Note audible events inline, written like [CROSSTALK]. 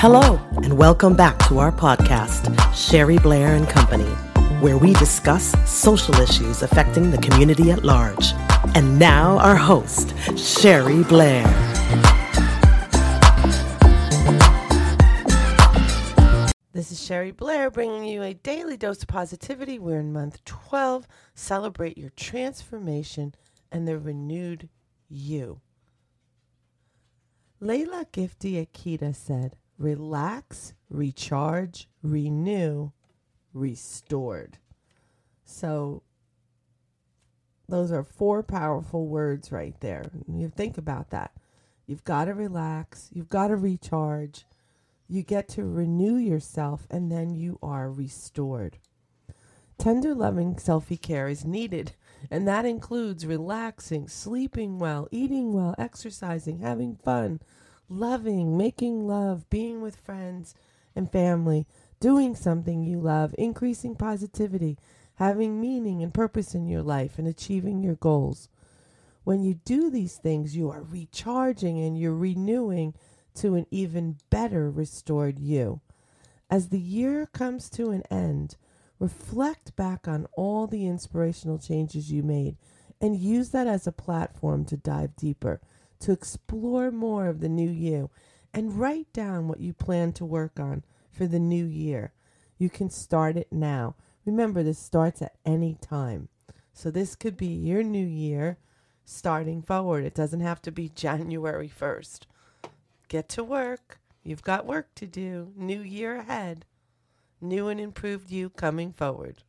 Hello, and welcome back to our podcast, Sherry Blair and Company, where we discuss social issues affecting the community at large. And now, our host, Sherry Blair. This is Sherry Blair bringing you a daily dose of positivity. We're in month 12. Celebrate your transformation and the renewed you. Lailah Gifty Akita said, Relax, recharge, renew, restored. So, those are four powerful words right there. You think about that. You've got to relax, you've got to recharge, you get to renew yourself, and then you are restored. Tender, loving self care is needed, and that includes relaxing, sleeping well, eating well, exercising, having fun, loving, making love, being with friends and family, doing something you love, increasing positivity, having meaning and purpose in your life, and achieving your goals. When you do these things, you are recharging and you're renewing to an even better restored you. As the year comes to an end, reflect back on all the inspirational changes you made and use that as a platform to dive deeper, to explore more of the new you, and write down what you plan to work on for the new year. You can start it now. Remember, this starts at any time. So, this could be your new year starting forward. It doesn't have to be [LAUGHS] January 1st. Get to work. You've got work to do. New year ahead. New and improved you coming forward.